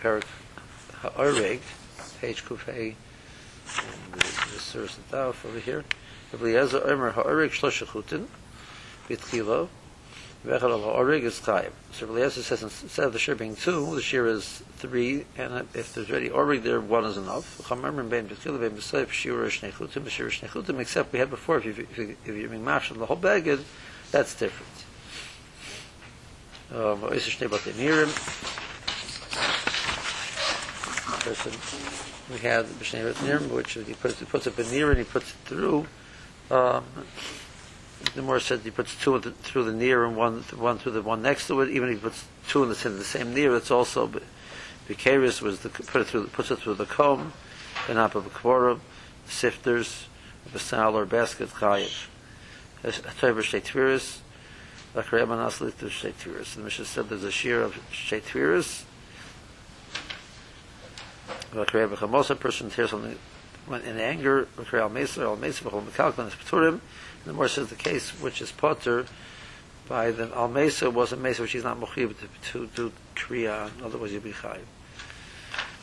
Perik Ha'oreg, page Kufay, the, source of Daf over here. Eliezer Omer Ha'oreg Shlosha Chutin, Bitchilo, Vechel al Ha'oreg is Chayiv. So Eliezer says instead of the shir being two, the shir is three, and if there's already Oreg there, one is enough. Chamemrim Ben Bitchilo Ben B'Sayif, Shir Shnei Chutim, Shir Shnei Chutim, except we had before, if, you, if, you, if you're being mashal the whole beged, that's different. Um, Oisha Shnei Batei Nirim, person we had the B'Shnei Nirim, which he puts, he puts a veneer and he puts it through. Um, the more said he puts two the, through the near and one one through the one next to it. Even if he puts two in the same, the same near, it's also Bikaris was the put it through puts it through the comb, and up of a the sifters, the sal or basket chayiv. A toiver like Rebbe Nasli to shtei. The Mishnah said there's a shear of shtei Rebbe Chamosa, person hears something when in anger. The more says the case which is potter by the Al Mesa was a Mesa which is not Mochib to, to, Kriya, otherwise you'd be Chayiv.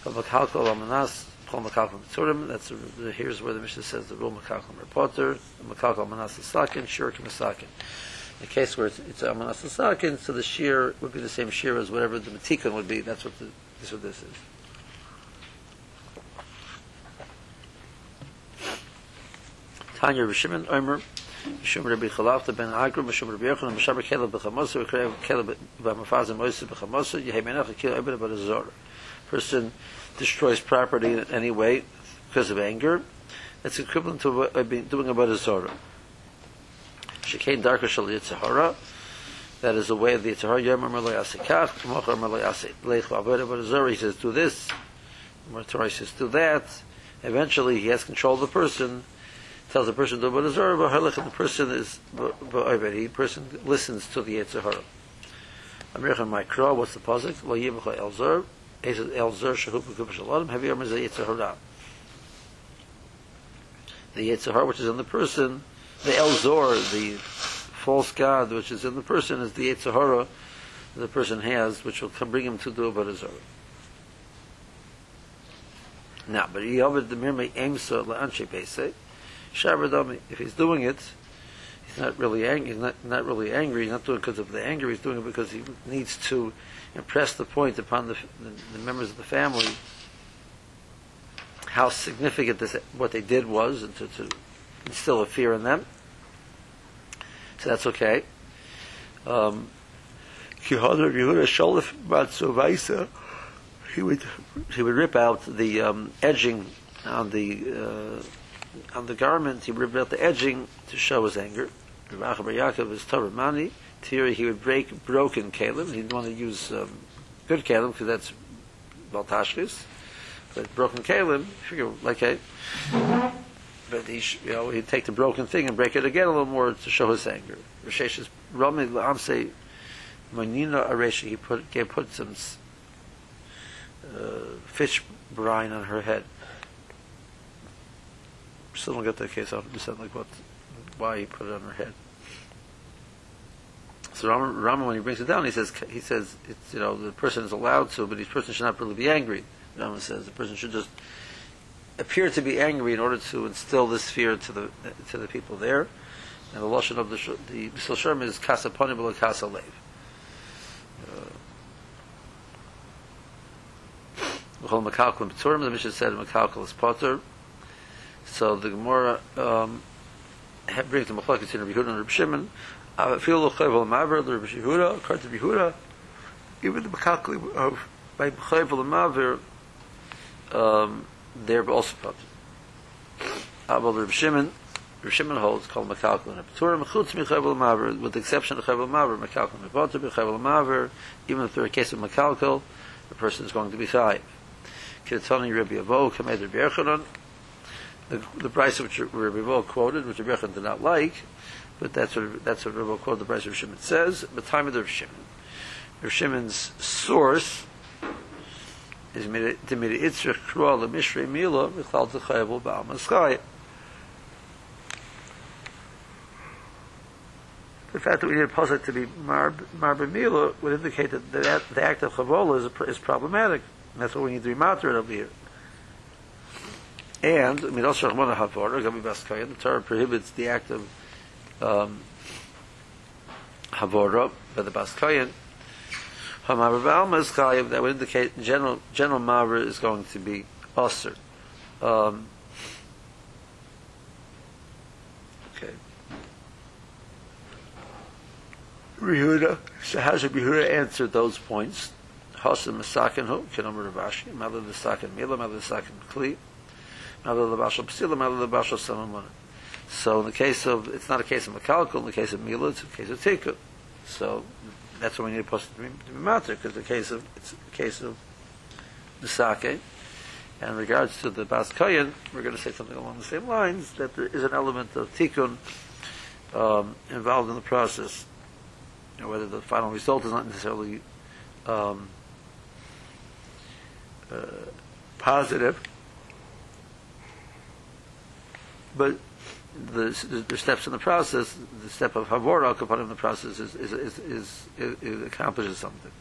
Al Mekalkan, Al Manas, Bechol Mekalkan, That's the, here's where the Mishnah says the rule Mekalkan, Reporter, Mekalkan, Al Manas, Sakin, Shir, Sakin. In the case where it's, it's Amanas Sakin, so the shear would be the same shear as whatever the Matikon would be. That's what, the, this what this is. Tanya Rishimon Omer, Mishum Rabbi Chalafta ben Agra, Mishum Rabbi Yochanan, Mishaber Keleb b'chamosa, V'krev Keleb b'amafaz and Moise b'chamosa, Yehemenach Akil Ebed about a Person destroys property in any way because of anger. That's equivalent to uh, been doing about a Zorah. Shekain Darka Shal Yitzhara. That is the way of the Yitzhara. Yom Amar Lo Yasikach, Mocha Amar Lo Leich V'avodah a he says, do this. The says, do that. Eventually, he has control of the person tells a person to be zara bahalak the person is but i person listens to the it's a her my crow what's the positive well you have elzer is elzer shahu kubish shalom have you ever said a her the it's a which is in the person the elzor the false god which is in the person is the it's a the person has which will come bring him to do a zara now but he have the mirmay aims so la anche basic Shabradami, if he's doing it, he's not really angry. He's not, not really angry. He's not doing it because of the anger. He's doing it because he needs to impress the point upon the, the, the members of the family how significant this, what they did was, and to, to instill a fear in them. So that's okay. Um, he would he would rip out the um, edging on the uh, on the garment, he ripped out the edging to show his anger. Rav Yaakov is Torah Here he would break broken kalim. He didn't want to use um, good kalim because that's baltashkis. But broken kalim, figure like a. But he, you know, he'd take the broken thing and break it again a little more to show his anger. Rashesh is Rami Amse Manina Areshi. He put gave put some uh, fish brine on her head still don't get that case 100% like what, why he put it on her head. So Rama, Rama, when he brings it down, he says, he says, it's, you know, the person is allowed to, but the person should not really be angry. Rama says the person should just appear to be angry in order to instill this fear to the to the people there. And the lashon of the the is kasa ponim kasa lev. Uh, the Mishnah said Makalkal is potter. So the Gemara um, brings the Machlokes in Rabbi Yehuda and Rabbi Shimon. The Chayvel Maver, the Rabbi Yehuda, to Rabbi Yehuda, even the Mekakli of by Chayvel Maver, um, they're also put. Abel Rabbi Shimon, Rabbi Shimon holds called Mekalkal and Apatura Mechutz Maver, with the exception of Chayvel Maver, Mekalkal Mepotter, Mechayvel Maver, even if they're a case of Mekalkal, the person is going to be Chayiv. Rabbi Rabbi the, the price which Rabbi Vol quoted, which Rabbi did not like, but that's what that's what Rabbi quoted. The price of Shimon says. The time of the Shimon, Rav Shimon's source is the Itzrich Krua LeMishrei Mila Michlal Techayavul Baal Maschai. The fact that we need a to be Mila would indicate that the, the act of Chavola is, is problematic. that's what we need to be matter over here. And Midos Shachmana Havara, Gabi Baskayan, the Torah prohibits the act of um, by the Baskayan. Hamavar Ba'alma is Chayiv, that would indicate general, general Mavra is going to be Usr. Um, okay. Rehuda, should Rehuda answer those points? Hasim Masakin Hu, Kinamar Ravashi, Mother the Sakin Mila, Mother the Sakin Kli, Mother the Bashal Psila, Mother the Bashal Samamana. So in the case of, it's not a case of Makalkal, in the case of Mila, it's a case of Tikkun. So that's what we need to post to be, matter, because the case of, it's a case of the Sake. And in regards to the Bas Kayan, we're going to say something along the same lines, that there is an element of Tikkun um, involved in the process. You know, whether the final result is not necessarily um, uh, positive, but the, the, the steps in the process, the step of Havora upon in the process is, is, is, is, is, is accomplishes something.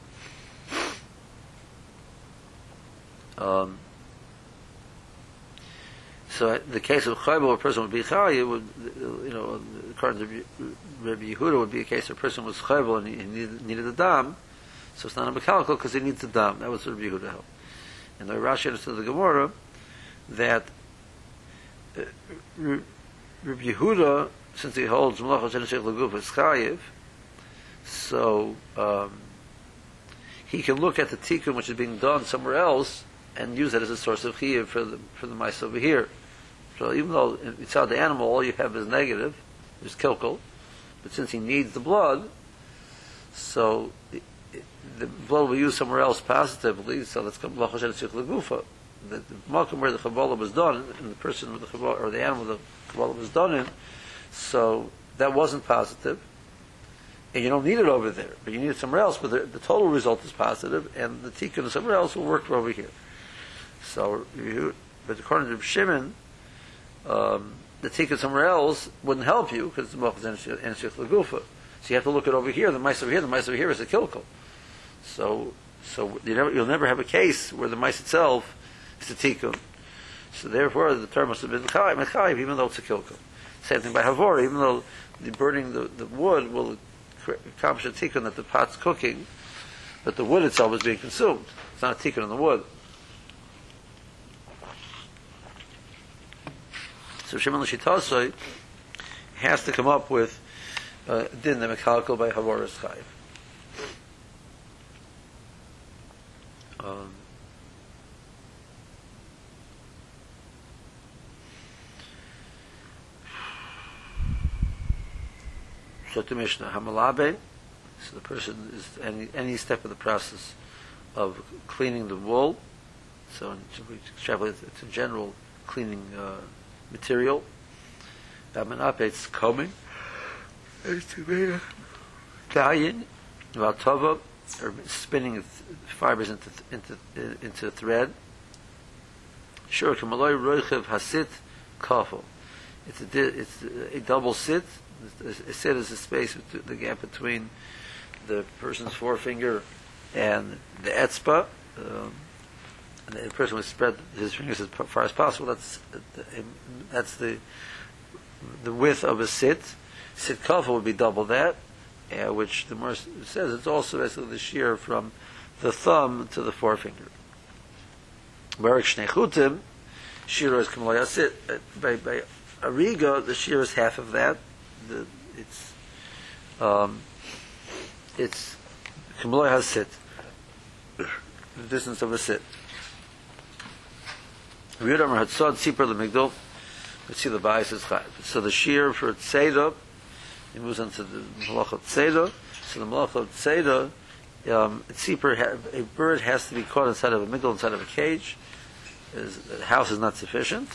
Um, so the case of Chaybo, a person would be Chayi, would, you know, according to Rabbi Yehuda, would be a case of a person was Chaybo and he, needed, needed a dam, so it's not a mechanical because he needs a dam. That was Rabbi Yehuda held. And the Rashi understood the Gemara that uh, Rabbi Yehuda, since he holds Malachos Eneshech as Chayiv, so um, he can look at the tikkun which is being done somewhere else and use it as a source of chiyuv for the for the mice over here. So even though it's inside the animal all you have is negative, there's kilkel, but since he needs the blood, so the blood will use somewhere else positively. So that's called Malachos Eneshech Lagufa. The, the where the Kabbalah was done, and the person with the Kabbalah, or the animal the Kabbalah was done in, so that wasn't positive. and you don't need it over there, but you need it somewhere else. But the, the total result is positive, and the tikkun somewhere else will work over here. So, you, but according to Shimon, um, the tikkun somewhere else wouldn't help you because the malchus is enshich lagufa. So you have to look at over here. The mice over here. The mice over here is a kilkel. So, so you never, you'll never have a case where the mice itself is a tikkun. So therefore, the term must have been mechayiv, even though it's a kilkel. Same thing by havor, even though the burning the, the wood will accomplish a tikkun that the pot's cooking, but the wood itself is being consumed. It's not a tikkun on the wood. So Shimon Lashitosoi has to come up with uh, din the mechalkel by Havoras Chayiv. Um, Mishnah, Hamalabe, so the person is any, any step of the process of cleaning the wool, so we extrapolate general cleaning uh, material. Amanape, it's combing. Dyeing, Valtova, or spinning fibers into into into thread. Sure, Kamaloi Roichev Hasit Kafel. It's a it's a double sit. A sit is a space between the gap between the person's forefinger and the etzba. Um, the person would spread his fingers as far as possible. That's that's the the width of a sit. Sit kafa would be double that, uh, which the Morse says it's also basically the shear from the thumb to the forefinger. Barak shnechutim, shira is kamalaya sit. Uh, by by ariga, the shear is half of that. The, it's um, it's kamalaya sit. The distance of a sit. The So the shear for Tzeda, he moves on to the Malach Tzeda. So the Malach Tzeda, um, a bird has to be caught inside of a migdal, inside of a cage. the house is not sufficient.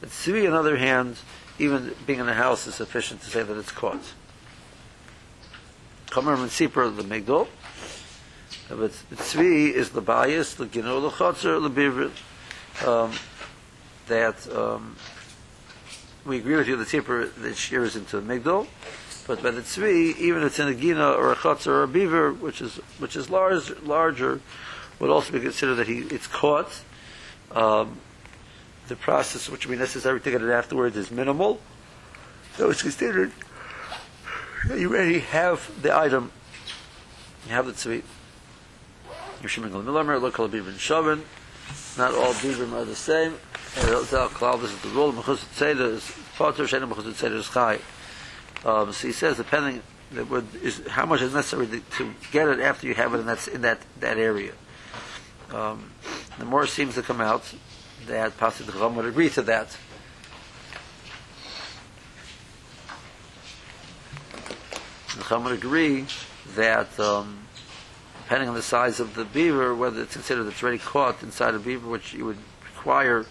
But Tzvi, on the other hand, even being in a house is sufficient to say that it's caught. Kamer and the migdal. But Tzvi is the bias, the Gino, the Chotzer, the Bivrit. Um, that um, we agree with you the tipper that shears into a migdal, but by the tzvi, even if it's in a gina or a chutz or a beaver, which is which is large, larger, would also be considered that he it's caught. Um, the process which would be necessary to get it afterwards is minimal. So it's considered you already have the item. You have the tzvi. Not all bivim are the same. And is the rule. Um, so he says, depending that would, is how much is necessary to, to get it after you have it in that in that that area. Um, the more seems to come out that possibly the Chacham would agree to that. The Chacham would agree that um, depending on the size of the beaver, whether it's considered it's already caught inside a beaver, which you would require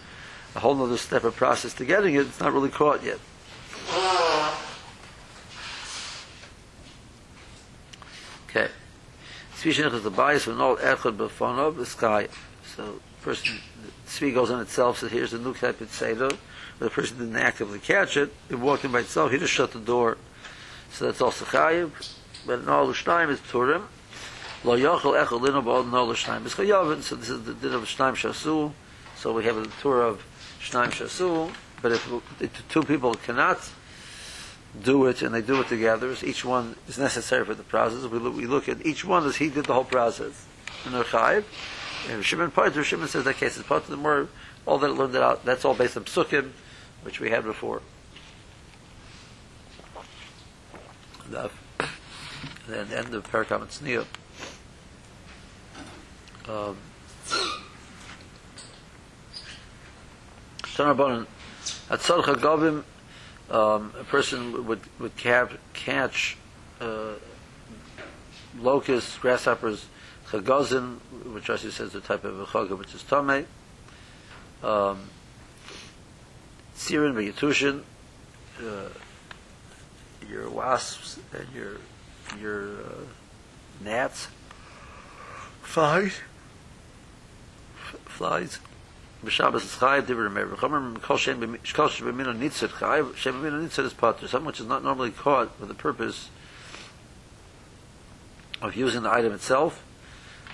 a whole other step of process to getting it, it's not really caught yet. Okay. Tzvi is the bias all the sky. So person tzvi goes on itself. So here's a new type of tzeder. The person didn't actively catch it. It walked in by itself. He just shut the door. So that's also chayiv. But in all the shnaim is turim. Lo yochel echad lino ba'od in all the shnaim is chayavin. So this is the din of shnaim shasu. So we have a tour of shnaim shasu. But if, if two people cannot do it and they do it together. So each one is necessary for the process. We we look at each one as he did the whole process. In the Chayiv, and Shimon Parter, Shimon says that case is part of the more, all that learned it out, that's all based on Psukim, which we had before. The, then the end of Parakam and Tzniya. Um, Tanarbonin, at Govim, um, a person would would cap, catch uh, locusts, grasshoppers, chagazin, which Rashi says the type of a chaga, which is tame. Um, Sirin v'yitushin, uh, your wasps and your your uh, gnats, flies, flies. B'Shabbos is chayiv divrei meir. V'chomer kol shem b'mino nitzit chayiv shem b'mino nitzit is potter. Something which is not normally caught for the purpose of using the item itself.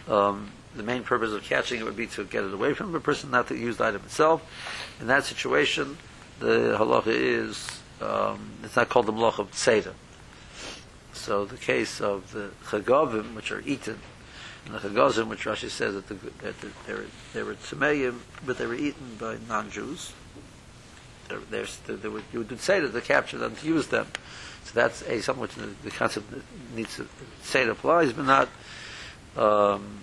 Um, the main purpose of catching it would be to get it away from the person, not to use the item itself. In that situation, the halacha is um, it's not called the malach of tzeda. So the case of the chagavim, which are eaten and the Chagazim, which Rashi says that, the, that the, they, were, they were but they were eaten by non-Jews. They're, they're, they would, you would say that to capture them, to use them. So that's a something which the, the concept needs to say it applies, but not um,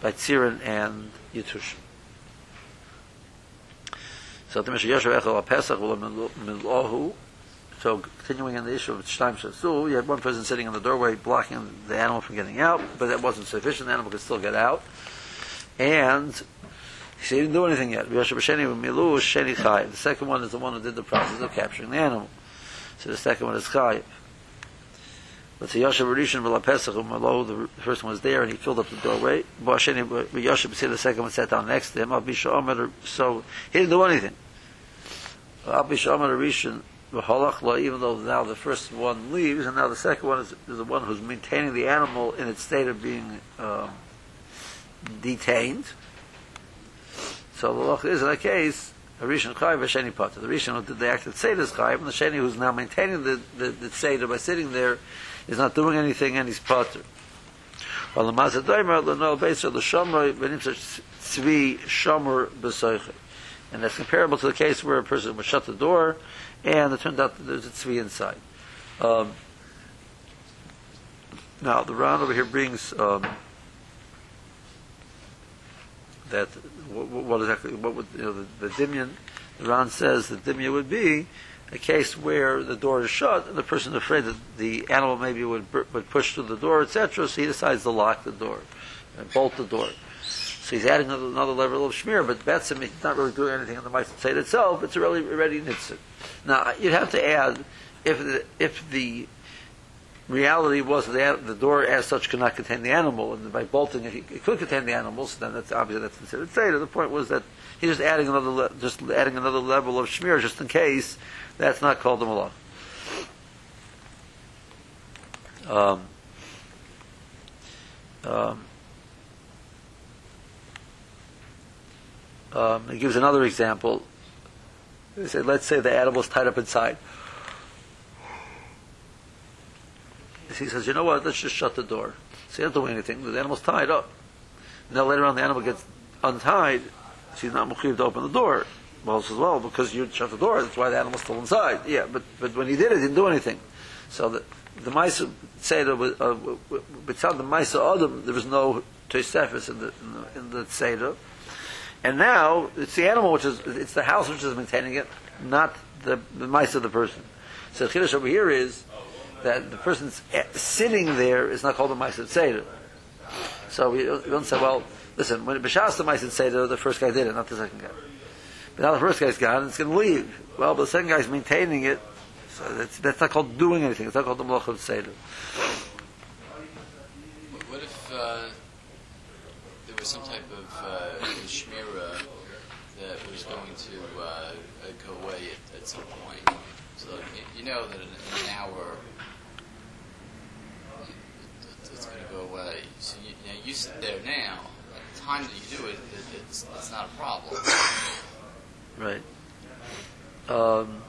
by Tzirin and Yitush. So the Mishnah HaPesach Milohu so continuing on the issue of Shtaim Shasu, you had one person sitting in the doorway blocking the animal from getting out, but that wasn't sufficient. The animal could still get out. And he didn't do anything yet. The second one is the one who did the process of capturing the animal. So the second one is Chayiv. But the Yoshev Rishon Pesach the first one was there and he filled up the doorway. Yoshev the second one sat down next to him. So he didn't do anything. Abisha Omer Rishon even though now the first one leaves, and now the second one is, is the one who's maintaining the animal in its state of being um, detained. So the loch is in that case a rishon chayiv a potter. The rishon who did the act of tzedus chayiv, and the sheni who's now maintaining the the, the by sitting there is not doing anything, and he's potter. While the mazadaymer the no beiser the shomer benim tzvi shomer b'soicher. And that's comparable to the case where a person would shut the door and it turned out that there's a tzvi inside. Um, now the Ran over here brings um, that what, what exactly what would you know the, the dimyan. The Ran says the dimya would be a case where the door is shut and the person is afraid that the animal maybe would would push through the door, etc. So he decides to lock the door and bolt the door. So he's adding another, another level of shmir, but he's not really doing anything on the Meister side itself. It's really already nitzit. Now, you'd have to add, if the, if the reality was that the door as such could not contain the animal, and by bolting it, it could contain the animals, then that's obviously that's considered Seder. The point was that he's just adding another, le- just adding another level of shmir, just in case that's not called the malach. Um, um, Um, he gives another example. He said, let's say the animal's tied up inside. He says, you know what, let's just shut the door. So you're not doing anything. The animal's tied up. Now later on the animal gets untied. She's not mechuyev to open the door. Well, says, well, because you shut the door, that's why the animal's still inside. Yeah, but, but when he did it, he didn't do anything. So the, the Maisa Seder, uh, without the Maisa Adam, there was no Tosefis in the, in the, in the Seder. And now, it's the animal which is, it's the house which is maintaining it, not the, the mice of the person. So the Chiddush over here is that the person sitting there is not called a mice of Seder. So we we don't say, well, listen, when B'shas the of Seder, the first guy did it, not the second guy. But now the first guy's gone, it's going to leave. Well, but the second guy's maintaining it, so that's, that's not called doing anything. It's not called the Malach of Seder. What if uh, there was some type of uh, shmira that was going to uh, go away at, at some point? So you, know that in, an hour it's going to go away. So know, you sit there now. At the time that you do it, it it's, it's not a problem. Right. Um,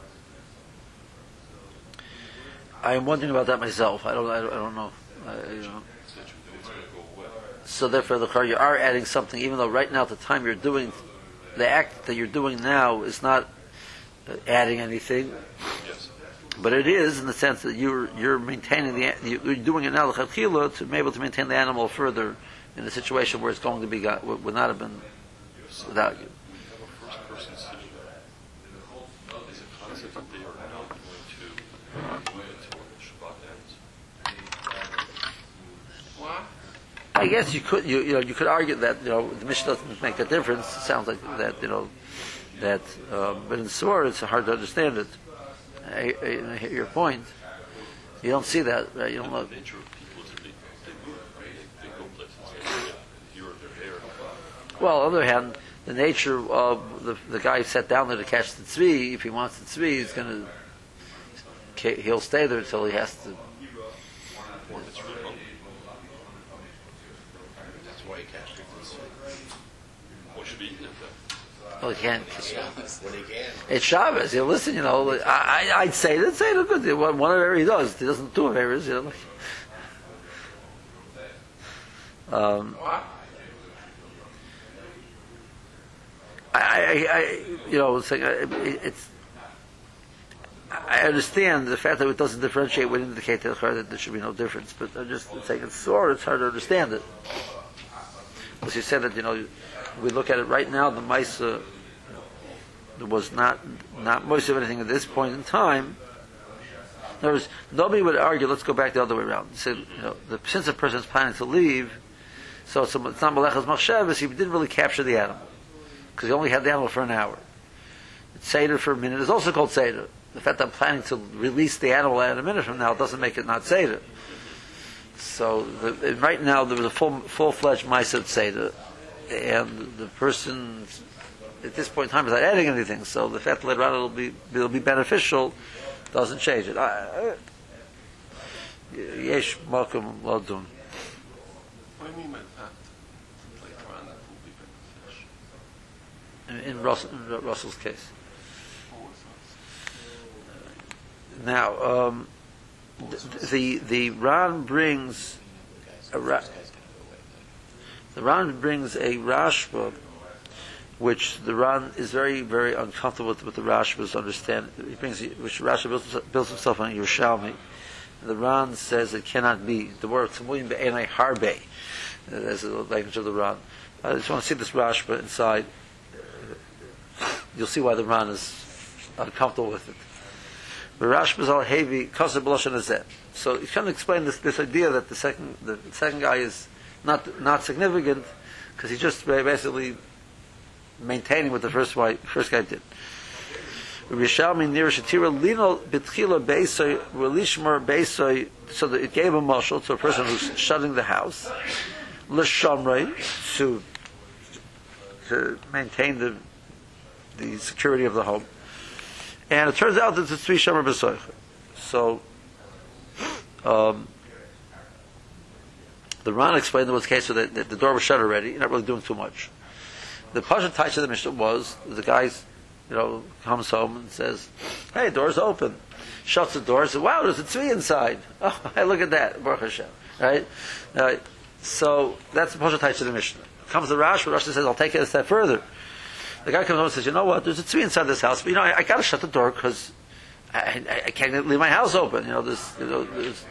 I'm wondering about that myself. I don't. I don't, I don't know. I, you know. So therefore, the car you are adding something, even though right now at the time you're doing the act that you're doing now is not uh, adding anything. Yes. But it is in the sense that you're you're maintaining the you're doing it now to be able to maintain the animal further in a situation where it's going to be got would not have been without you. I guess you could you, you know you could argue that you know the mission doesn't make a difference. It sounds like that you know that um, but in Surah it's hard to understand it. I, I, your point. You don't see that. Right? You don't know. The nature of people is that they, they move, right? They, they go places. They get here or their hair. Well, on the other hand, the nature of the the guy who sat down there to catch the tzvi, if he wants the tzvi, he's going to he'll stay there until he has to. Or if it's really hungry. That's why you catch people. What should be eaten at that? Well, he can't. He can. It's Shabbos. You listen, you know, I, I, I'd say that, say it good. One of every he does. He doesn't do errors, you know. Um, I, I, I, you know, it's, like, uh, it, it's. I understand the fact that it doesn't differentiate would indicate that there should be no difference, but I'm just it's like it's sore. It's hard to understand it. As you said that, you know, we look at it right now. The Maisa was not not most of anything at this point in time. In other words, nobody would argue. Let's go back the other way around. Say, you know, the, since a person's planning to leave, so it's, not malechas machshavas. He didn't really capture the animal because he only had the animal for an hour. It's Seder for a minute is also called Seder. The fact that I'm planning to release the animal in a minute from now doesn't make it not Seder. So the, right now there was a full full fledged Maisat Seder, and the person at this point in time is not adding anything. So the fact that later on it'll be it'll be beneficial doesn't change it. Yesh makom ladun. What do you mean by that? Later on, that will be beneficial. In, in, Russell, in Russell's case. Oh. Now, um, th- the the Ran brings a ra- the Ran brings a Rashba, which the Ran is very very uncomfortable with, with the Rashba's understand. He brings which Rashba builds, builds himself on Yerushalmi. The Ran says it cannot be. The word Tzemulim be'enai harbe. Uh, That's the language of the Ran. I just want to see this Rashba inside. You'll see why the Ran is uncomfortable with it. The Rashba al heavy hazeh. So he's trying to explain this, this idea that the second the second guy is not not significant because he's just basically maintaining what the first guy first guy did. Rishalmi near Lino Bitchila Beisoy Relishmer Beisoy so that it gave a marshal to a person who's shutting the house. L'shamrei to to maintain the the security of the home. And it turns out that it's three Shomer B'Soich. So, um, the Ran explained was a case the, the, the door was shut already, you're not really doing too much. The Pasha Taisha of the Mishnah was the guy's, you know, comes home and says, "Hey, door's open." Shuts the door. Says, "Wow, there's a tzvi inside." Oh, look at that, Baruch Hashem. Right? Uh, so that's the Pasha Taisha of the Mishnah. Comes the Rash, Rashi says, "I'll take it a step further." The guy comes home and says, "You know what? There's a tzvi inside this house, but you know, I, I got to shut the door because I, I, I can't leave my house open. You know, this, you know, this."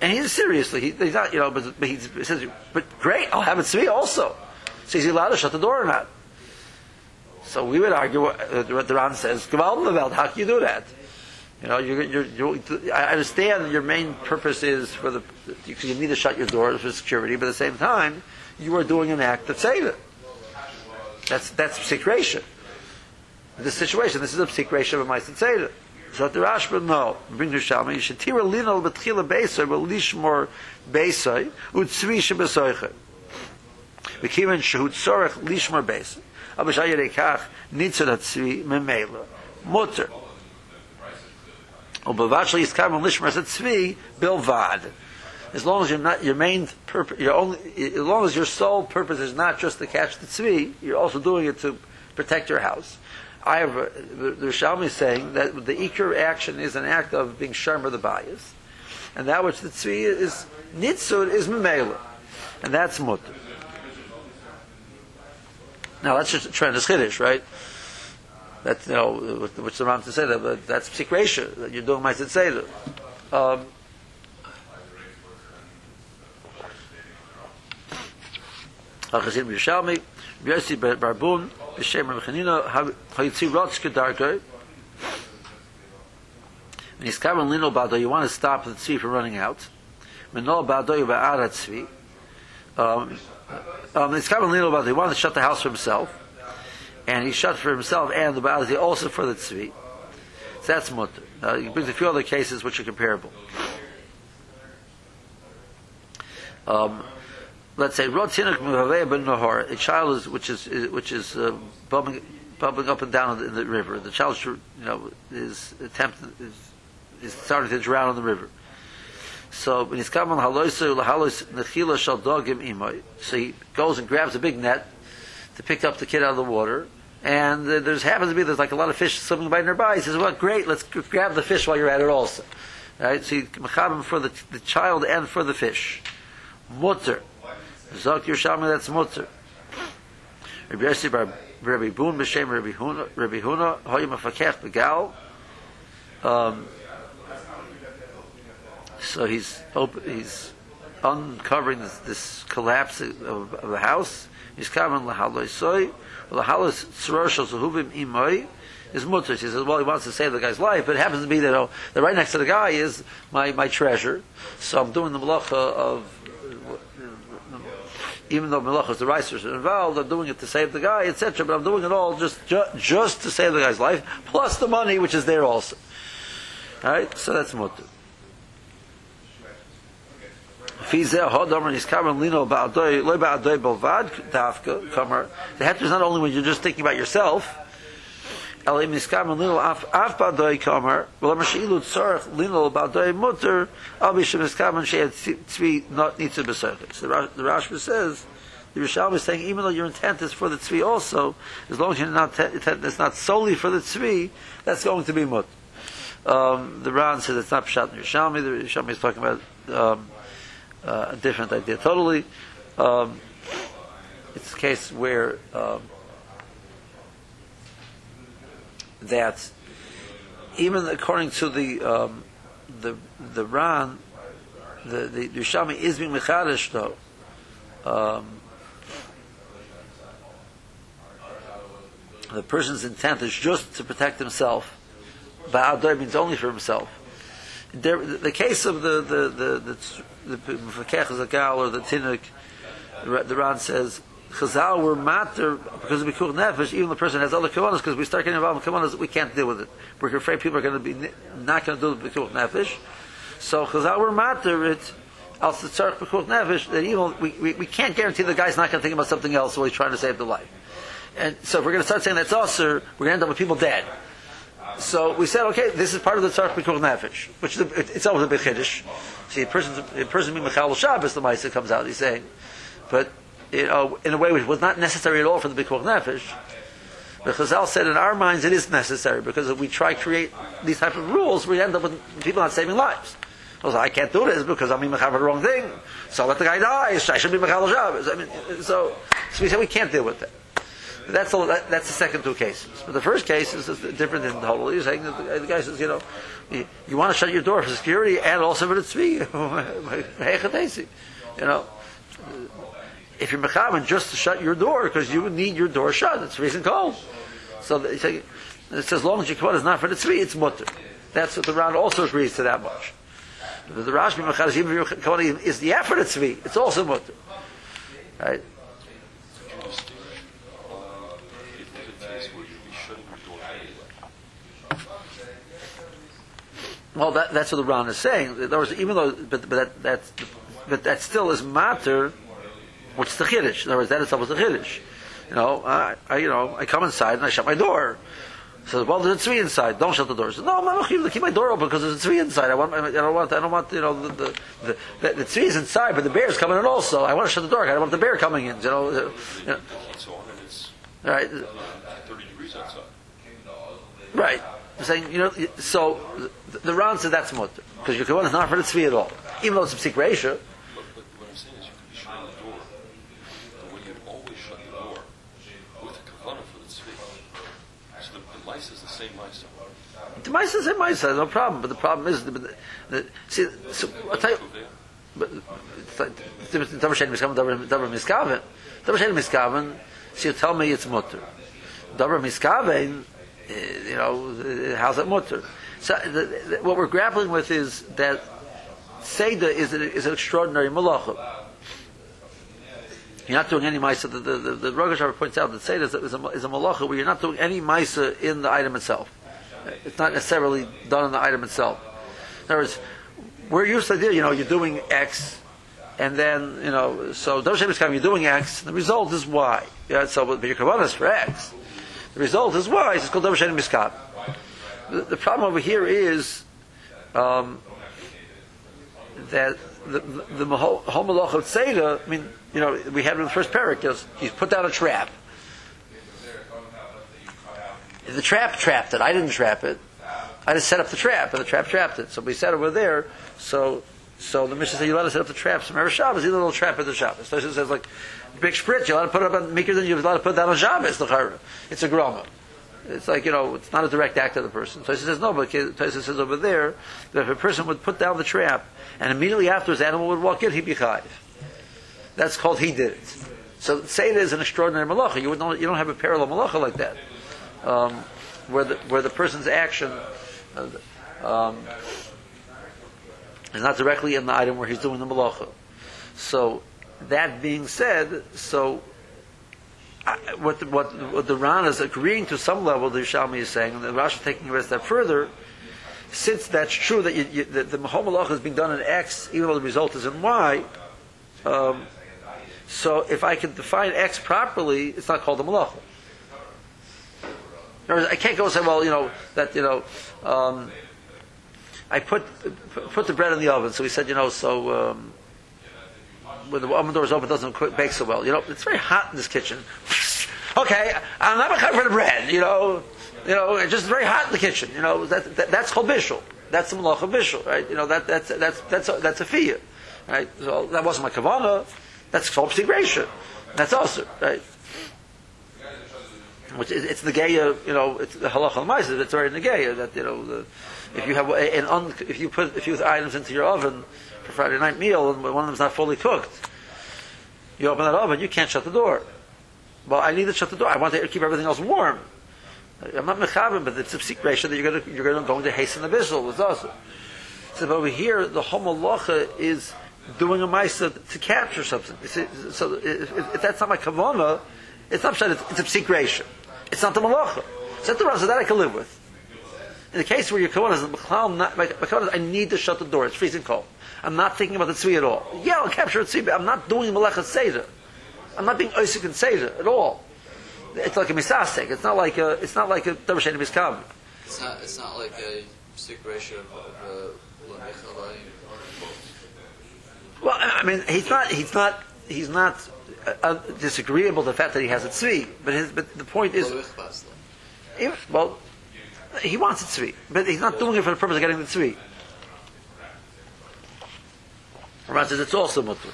And he's seriously, he, he's not, you know, but, but he says, "But great, I'll have a tzvi also." So is he allowed to shut the door or not? So we would argue uh, what the Ran says, "Gewalt Levelt, how can you do that?" You know, you're, you're, you're, I understand your main purpose is for the, because you need to shut your doors for security, but at the same time, you are doing an act of Seder. That's, that's secration. In this situation, this is a secration of a Meister Seder. So the Rashba, no. Bring to Shalma, you should tira linol betchila beisay, but lishmor beisay, utzvi shebesoiche. וכיוון שהוא צורך לשמור בייס, אבל שהיה ידי כך ניצול הצבי ממילא, מותר. ובלבד שלא יסכם לשמור את הצבי בלבד. As long as you're not, your main purpose, your only, as long as your sole purpose is not just to catch the tzvi, you're also doing it to protect your house. I have, a, the, the Rishalmi is saying that the ikr action is an act of being sharm the bias, and that which the tzvi is nitzur is memela, and that's mutter. Now that's just a tremendous chiddush, right? That's you know which the Ram to say that, but that's psikresha that you're doing my tzedek. Um, Achazim Yerushalmi, Yossi Barbun, B'Shem Rav Chanina, Hayitzi Rotz Kedarko. When he's coming Lino Bado, you want to stop the tzvi from running out. Menol Bado Yuba'ad tzvi. Um, it's coming Lino Bado, he wanted to shut the house for himself. And he shut for himself and the Bado, also for the tzvi. So that's mutter. Uh, he brings a few other cases which are comparable. Um, let's say nahar, a child is which is which is uh, up and down in the river. The child, you know, is attempting is, is starting to drown in the river. So when he's coming haloisu lahalos nechila shal dogim imoy, so he goes and grabs a big net to pick up the kid out of the water. And uh, there's happens to be there's like a lot of fish swimming by nearby. He says, "Well, great, let's grab the fish while you're at it also." Right? So you mechabim for the, the child and for the fish. Mutter. Zok Yerushalmi, that's mutter. Rabbi Yossi bar Rabbi Boon b'shem Rabbi Huna, Rabbi Huna, hoy mafakech begal. So he's op- he's uncovering this, this collapse of, of the house. He's coming lahaloi soy, lahalos tzroshel zehuvim imoy. His mutter. He says, well, he wants to save the guy's life, but it happens to be that, oh, that right next to the guy is my, my treasure. So I'm doing the malacha of even though melachos the reisers are involved, I'm doing it to save the guy, etc. But I'm doing it all just ju- just to save the guy's life, plus the money which is there also. All right, so that's mutter. The heter is not only when you're just thinking about yourself. So the Rashba says. The Rishalm is saying, even though your intent is for the tzvi also, as long as your intent is not solely for the tzvi, that's going to be mut. Um, the Ran says it's not pshat in Yerushalmi. The Yerushalmi is talking about um, uh, a different idea totally. Um, it's a case where um, that even according to the um, the the Ran, the the Yerushalmi is being mechadish though. Um, the person's intent is just to protect himself. Ba'adoy means only for himself. There, the, the case of the the the the the Zakal or the Tinuk, the Ran says Chazal were matter because of Bikuch Nefesh, even the person has other Kavanas, because we start getting involved in Kavanas, we can't deal with it. We're afraid people are going to be not going to do the Bikuch Nefesh. So Chazal were matter it, al Tzarech Bikuch Nefesh, that even, we, we, we can't guarantee the guy's not going to think about something else while he's trying to save the life. And so if we're going to start saying that's usher, we're going to end up with people dead. So we said, okay, this is part of the Tzarech Bikuch Nefesh, which is a, it's always a big chiddush. See, a person, a person being Mechal Shabbos, the Maisa comes out, he's saying, but you know, in a way which was not necessary at all for the Bikuach Nefesh. But Chazal said in our minds it is necessary because if we try to create these type of rules, we end up with people not saving lives. I can't do this because I'm being the wrong thing. So let the guy die. I should be mechal Shabbos. I mean, so, so we said we can't deal with that. That's all, that, that's the second two cases. But the first case is different in total. You're saying that the, the guy says, you know, you, you, want to shut your door for security and also for the tzvi. you know, if you're mechavan just to shut your door because you need your door shut, it's reason cold. So they say, it says, as long as your kavanah is not for the tzvi, it's mutter. That's what the Ran also agrees to that much. The Rashbi kavanah is the effort of tzvi, it's also mutter. Right? Well, that, that's what the Ran is saying. In words, even though, but, but that, that's, but that still is matter, which is the chiddush. In other words, that itself is the chiddush. You know, I, I, you know, I come inside and I shut my door. So, well, there's a tzvi inside. Don't shut the door. So, no, I'm not going to keep my door open because there's a tzvi inside. I want, I don't want, I don't want, you know, the the, the, the, the tzvi is inside, but the bear's coming in also. I want to shut the door. I don't want the bear coming in. You know, you know. Right. Outside. Right. I'm saying, you know, so the, the Ran said that's mutter because your kavanah is not for the tzvi at all, even though it's a psik ratio. But, but what I'm saying is you could be shutting the door the way you'd always shut the door with a kavanah for the tzvi. So the, the mice is the same mice. The mice is a mice, no problem. But the problem is, the, the, the, see, so I'll tell you. But miskaven, davar miskaven, davar shein miskaven. She'll tell me it's mutter. Davar miskaven, eh, you know, eh, how's it mutter? So the, the, what we're grappling with is that Seder is, a, is an extraordinary malacha. You're not doing any maisa. The, the, the, the points out that Seder is a, is a, is a where you're not doing any maisa in the item itself. It's not necessarily done in the item itself. In other words, we're used to, do you know, you're doing X, and then, you know, so Davar Shem coming, you're doing X, and the result is Y. Yeah, so, but your Kavanah is for X. The result is Y, it's called Davar Shem Miskab. The, the problem over here is um, that the, the, the whole malach of Seder, I mean, you know, we had in the first parak, he's put down a trap. The trap trapped it. I didn't trap it. I just set up the trap, and the trap trapped it. So we sat over there. So, so the mission said, "You let us set up the traps." Remember Shabbos, you little trap at the Shabbos. So it says like big spritz. You let to put it up on Mikra, then you let to put it down on Shabbos. The it's a groma. It's like you know, it's not a direct act of the person. So he says no, but Taisa says over there that if a person would put down the trap and immediately afterwards the animal would walk in, he'd be chayiv. That's called he did it. So say is an extraordinary malacha. You not, you don't have a parallel malacha like that, um, where the where the person's action uh, um, is not directly in the item where he's doing the malacha. So that being said, so I, what the, what, what the Ran is agreeing to some level, the Yerushalmi is saying, and the Rashi is taking it a step further. Since that's true that, you, you, that the Mahom Malach is being done in X, even though the result is in Y, um, so if I can define X properly, it's not called a Malacha. I can't go and say, well, you know, that, you know, um, I put put the bread in the oven. So he said, you know, so um, when the oven door is open, it doesn't bake so well. You know, it's very hot in this kitchen. okay, I'm not going for the bread. You know, you know, it's just very hot in the kitchen. You know, that, that that's called bishul. That's the malacha bishul, right? You know, that that's that's that's a, that's a fiyah, right? So that wasn't my kavana. That's called psigration. That's also right which is, it's negaya, you know, it's the halacha al it's very negaya that you know, the, if you have an un, if you put you put items into your oven for Friday night meal and one of them is not fully cooked, you open that oven, you can't shut the door. Well, I need to shut the door. I want to keep everything else warm. I'm not mechavim, but it's a psik ratio that you're going to you're going to, going to hasten the visual. It's also. So over here, the homolocha is doing a ma'isa to capture something. See, so if, if, that's not my kavana, it's not it's, it's a psik ratio. It's not the malacha. It's not the rasa that I can live with. In the case where your kavanah is not, my, my I need to shut the door. It's freezing cold. I'm not thinking about the tzvi at all. Yeah, I'll capture the tzvi, but I'm not doing malacha seder. I'm not being oisik and seder at all. It's like a misasek. It's not like a. It's not like a darshen miskam. It's not. It's not like a situation of, of uh, well, I mean, he's not. He's not he's not uh, uh, disagreeable to the fact that he has a tzvi, but his but the point is, Lo ichbas, though. if, well, he wants a tzvi, but he's not doing it for the purpose of getting the tzvi. Ramban says it's also mutter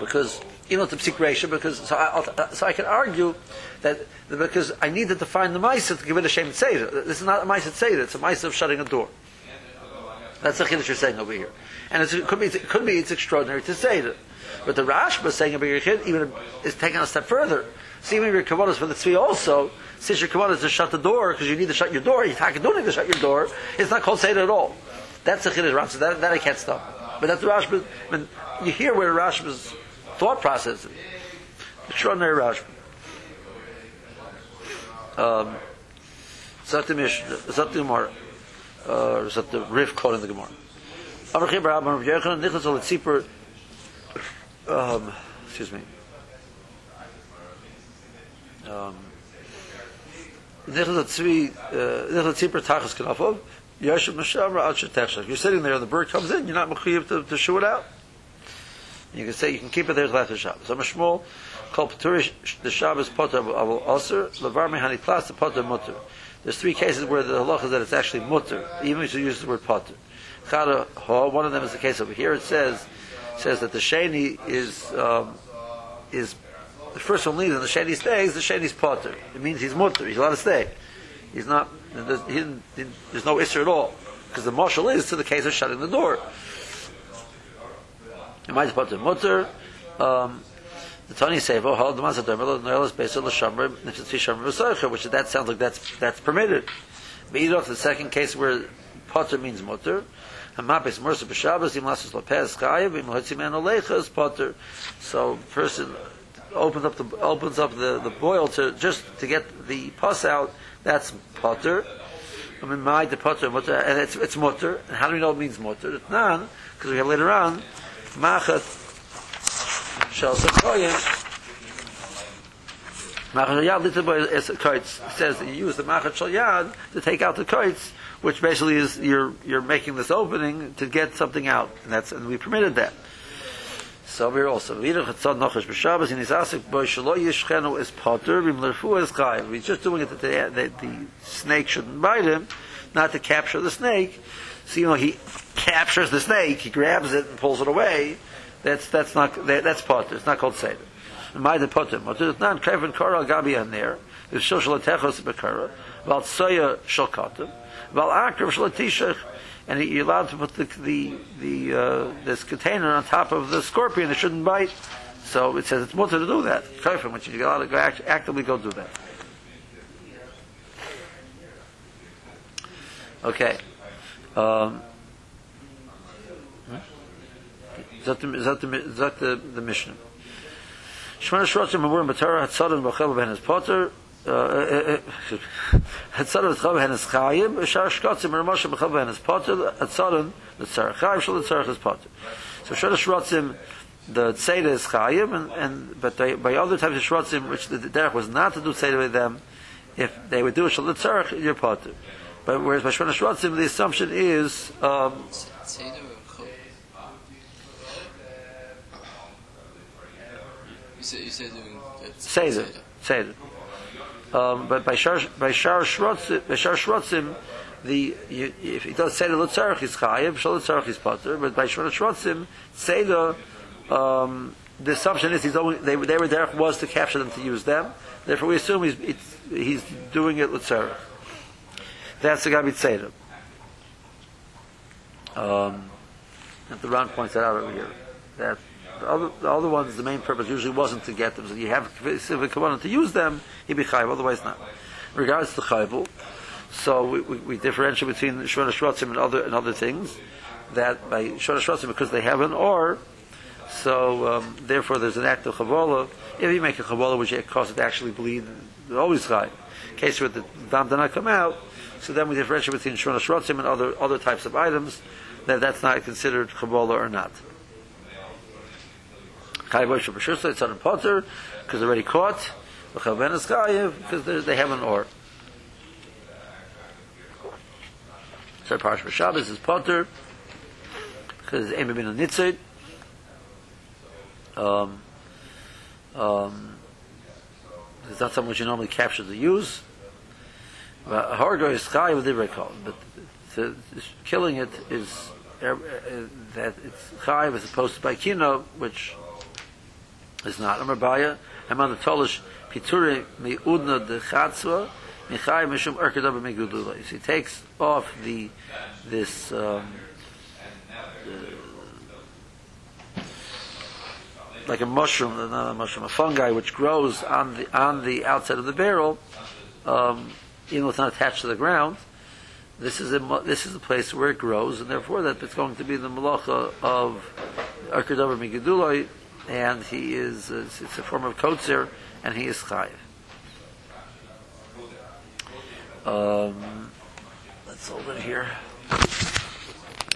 because you know a psik reisha because so I, so I can argue that because I need to define the ma'isa to give it a shem tzeder. This is not a ma'isa tzeder; it's a ma'isa of shutting a door. That's the chiddush you're saying over here, and it could be it could be it's extraordinary to say it, but the Rashba saying over here even is taking a step further. So even if your kavanas for the tzvi also, since your kavanas to shut the door because you need to shut your door, you don't need to shut your door. It's not called seder at all. That's the chiddush Rashba. That, that I can't stop. But that's the Rashba. I mean, you hear where Rashba's thought process is. Extraordinary Rashba. Um, Zat the Mish, Zat the Gemara, uh, Zat the Rif quote in the Gemara. Amar Chibar Abba Rav Yochanan Nichlas Tzipur, um, excuse me. Um, Nichlas Tzvi, uh, Nichlas Tzipur Tachas Knafov, Yoshev Meshamra Al Shetechshach. You're sitting there, and the bird comes in, you're not mechuyev to, to shoo it out. You can say you can keep it there till after Shabbos. So Mishmol, Kol Paturish, the Shabbos Potter Avol Aser, Levar Mehani Klas, the Potter Mutter. There's three cases where the halacha is that it's actually mutter, even if you use the word potter. Chada ha, one of them is the case over here. It says says that the sheni is um, is the first one leaves and the sheni stays. The sheni's potter. It means he's mutter. He's allowed to stay. He's not. There's, he didn't, didn't- there's no isser at all because the marshal is to the case of shutting the door. It might potter mutter. Um, the Tony say, "Oh, hold the noilas based on the shamrim niftzei shamrim v'soicha," which that sounds like that's that's permitted. But either the second case where potter means mutter, and mapes mersa b'shabbos im lasus lopez chayiv im hotzi man olecha is potter. So person opens up the opens up the, the boil to just to get the pus out. That's potter. I mean, my the potter mutter, and it's it's mutter. And how do we know it means mutter? It's nan because we have later on machat shall sekoyim. Oh, machat yad little is kites says that you use the machat shal to take out the kites, which basically is you're you're making this opening to get something out, and that's and we permitted that. So we're also wieder chatzad nochash b'Shabbos in his asik boy shelo yishchenu is potter bim lerfu is chayiv. He's just doing it that the, that the snake shouldn't bite him, not to capture the snake. So you know he captures the snake, he grabs it and pulls it away. That's that's not that, that's potter. It's not called seder. My the potter. Potter is not kevin kara gabi on there. It's shel shel techos bekara. Val tsoya shel katem. Val akrav shel tishach. And you're allowed to put the the, the uh, this container on top of the scorpion. It shouldn't bite. So it says it's mutter to do that. Kafir, which you got to go act, actively go do that. Okay. Um, is that the, the, the mission? Shmona Shrotzim Mabur Matara Hatzadim Bachel Ben His Potter His Chayim Shar Shkotzim Ramosha Bachel Ben His Potter Hatzadim the Tzarech Chayim Shal the Tzarech His Potter so Shmona Shrotzim the Tzeda is Chayim and, and but they, by other types of Shrotzim which the, the Derech was not to do Tzeda with them if they would do it Shal the Tzarech you're Potter but whereas by Shmona Shrotzim the assumption is um? You said you said doing. Seder. Seder. Um, but by Shar by Shar Shrotzim, by the you, if he does Seder Lutzarach is Chayiv, Shal Lutzarach is Potter. But by Shar Shrotzim, Seder, um, the assumption is he's only they they were there was to capture them to use them. Therefore, we assume he's he's doing it Lutzarach. That's the Gabit Seder. Um, the Ran points that out over here that the other, the other ones, the main purpose usually wasn't to get them. So you have specific kavanah to use them, he'd be chayiv. Otherwise, not. In regards to chayvul, so we, we, we differentiate between shvana shrotzim and other and other things. That by shvana shrotzim because they have an or, so um, therefore there's an act of chavola. If you make a chavola which causes it to actually bleed, always chayiv. In case where the dam did not come out, so then we differentiate between shvana shrotzim and other other types of items. That that's not considered chavola or not. Chayiv Rosh Hashanah, it's on a potter, because they're already caught. L'chaven is chayiv, because they have an or. So Parsh Shabbos is potter, because it's Amy bin nitzit. Um, Um, it's not something which you normally capture to use. Hargo is chai with Ibrikol, but the, killing it is uh, uh, that it's chai as opposed to by kino, which is not. Amar Baya, I'm on the Tolish Piture miudna de chatzva, michai mishum erkadav megudula. So he takes off the this um, like a mushroom, not a mushroom, a fungi which grows on the on the outside of the barrel, um, even though it's not attached to the ground. This is a this is a place where it grows, and therefore that it's going to be the malacha of Arkadavar Migiduloi, and he is uh, it's a form of kotzer, and he is chayiv. Um, let's hold it here.